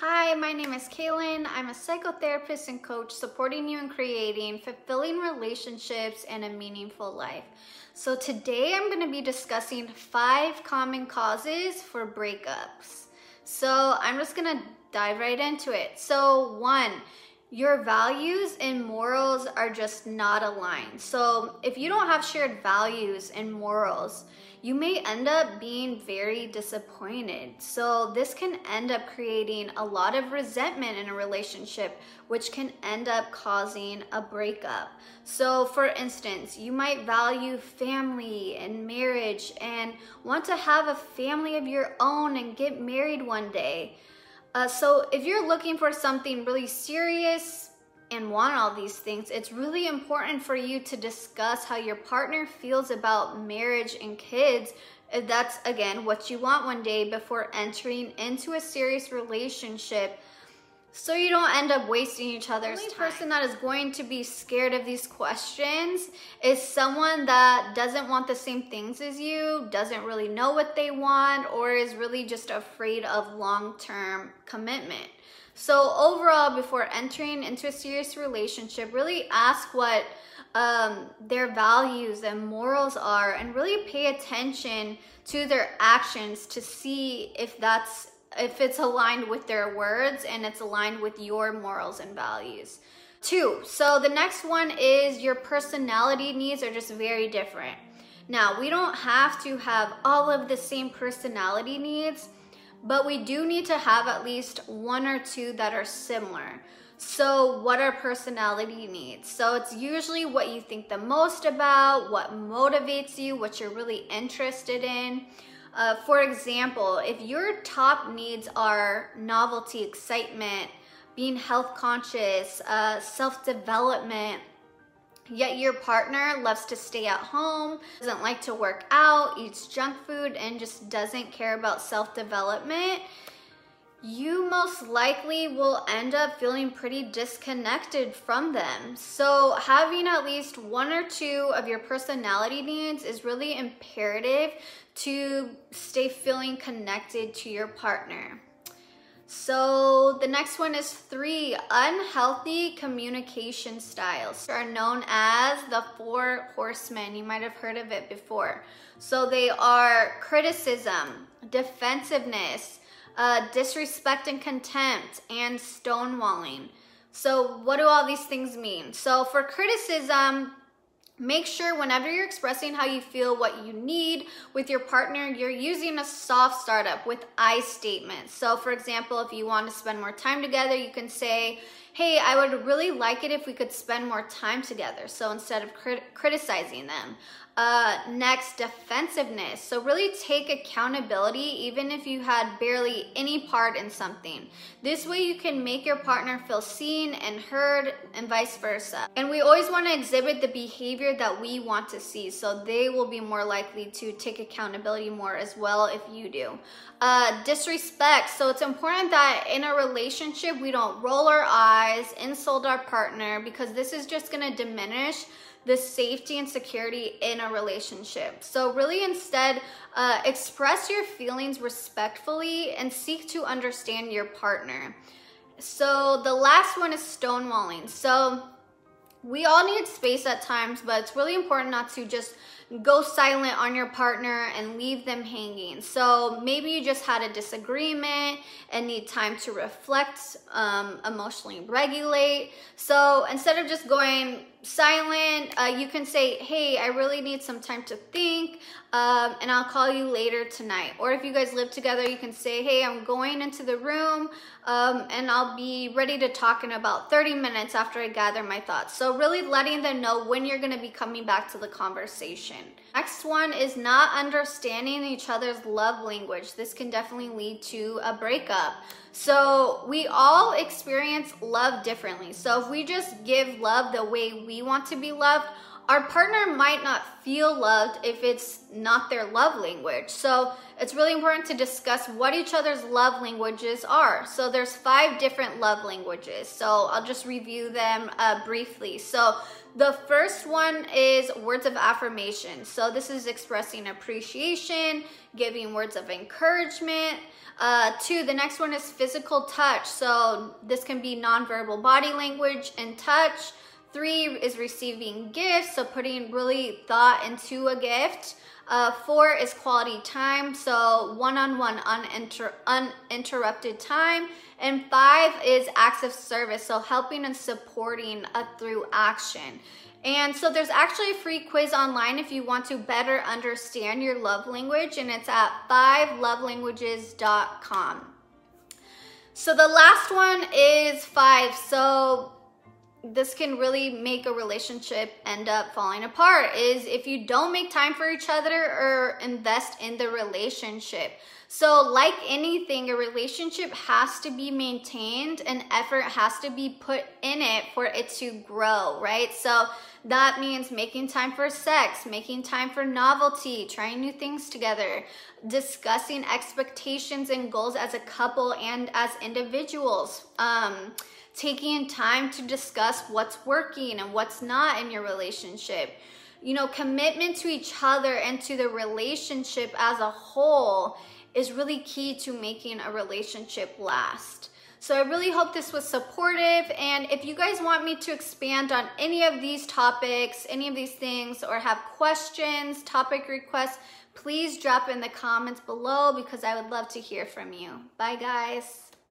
Hi, my name is Kaylin. I'm a psychotherapist and coach supporting you in creating fulfilling relationships and a meaningful life. So, today I'm going to be discussing five common causes for breakups. So, I'm just going to dive right into it. So, one, your values and morals are just not aligned. So, if you don't have shared values and morals, you may end up being very disappointed. So, this can end up creating a lot of resentment in a relationship, which can end up causing a breakup. So, for instance, you might value family and marriage and want to have a family of your own and get married one day. Uh, so if you're looking for something really serious and want all these things, it's really important for you to discuss how your partner feels about marriage and kids. If that's again what you want one day before entering into a serious relationship so you don't end up wasting each other's time. the only time. person that is going to be scared of these questions is someone that doesn't want the same things as you, doesn't really know what they want, or is really just afraid of long-term commitment. So overall, before entering into a serious relationship, really ask what um, their values and morals are and really pay attention to their actions to see if that's if it's aligned with their words and it's aligned with your morals and values. Two, so the next one is your personality needs are just very different. Now, we don't have to have all of the same personality needs, but we do need to have at least one or two that are similar. So, what are personality needs? So, it's usually what you think the most about, what motivates you, what you're really interested in. Uh, for example, if your top needs are novelty, excitement, being health conscious, uh, self development, yet your partner loves to stay at home, doesn't like to work out, eats junk food, and just doesn't care about self development, you most likely will end up feeling pretty disconnected from them. So, having at least one or two of your personality needs is really imperative to stay feeling connected to your partner. So, the next one is three unhealthy communication styles are known as the four horsemen. You might have heard of it before. So, they are criticism, defensiveness uh, disrespect and contempt, and stonewalling. So, what do all these things mean? So, for criticism, Make sure whenever you're expressing how you feel, what you need with your partner, you're using a soft startup with I statements. So, for example, if you want to spend more time together, you can say, Hey, I would really like it if we could spend more time together. So, instead of crit- criticizing them, uh, next, defensiveness. So, really take accountability even if you had barely any part in something. This way, you can make your partner feel seen and heard, and vice versa. And we always want to exhibit the behavior that we want to see, so they will be more likely to take accountability more as well if you do. Uh, disrespect. So, it's important that in a relationship, we don't roll our eyes, insult our partner, because this is just to diminish the safety and security in a relationship. So, really, instead, uh, express your feelings respectfully and seek to understand your partner. So, the last one is stonewalling. So, we all need space at times, but it's really important not to just go silent on your partner and leave them hanging. So maybe you just had a disagreement and need time to reflect, um, emotionally regulate. So instead of just going silent, uh, you can say, Hey, I really need some time to think, um, and I'll call you later tonight. Or if you guys live together, you can say, Hey, I'm going into the room, um, and I'll be ready to talk in about 30 minutes after I gather my thoughts. So, really letting them know when you're going to be coming back to the conversation. Next one is not understanding each other's love language. This can definitely lead to a breakup. So, we all experience love differently. So, if we just give love the way we want to be loved, our partner might not feel loved if it's not their love language. So it's really important to discuss what each other's love languages are. So there's five different love languages. So I'll just review them uh, briefly. So The first one is words of affirmation. So this is expressing appreciation, giving words of encouragement. Uh, two, the next one is physical touch. So this can be nonverbal body language and touch. Three is receiving gifts, so putting really thought into a gift. Uh, four is quality time, so one-on-one uninter uninterrupted time. And five is acts of service, so helping and supporting uh, through action. And so there's actually a free quiz online if you want to better understand your love language, and it's at fivelovelanguages.com. So the last one is five. So this can really make a relationship end up falling apart is if you don't make time for each other or invest in the relationship. So like anything, a relationship has to be maintained and effort has to be put in it for it to grow, right? So that means making time for sex, making time for novelty, trying new things together, discussing expectations and goals as a couple and as individuals. Um, taking time to discuss what's working and what's not in your relationship. You know, commitment to each other and to the relationship as a whole is really key to making a relationship last. So I really hope this was supportive. And if you guys want me to expand on any of these topics, any of these things, or have questions, topic requests, please drop in the comments below because I would love to hear from you. Bye guys.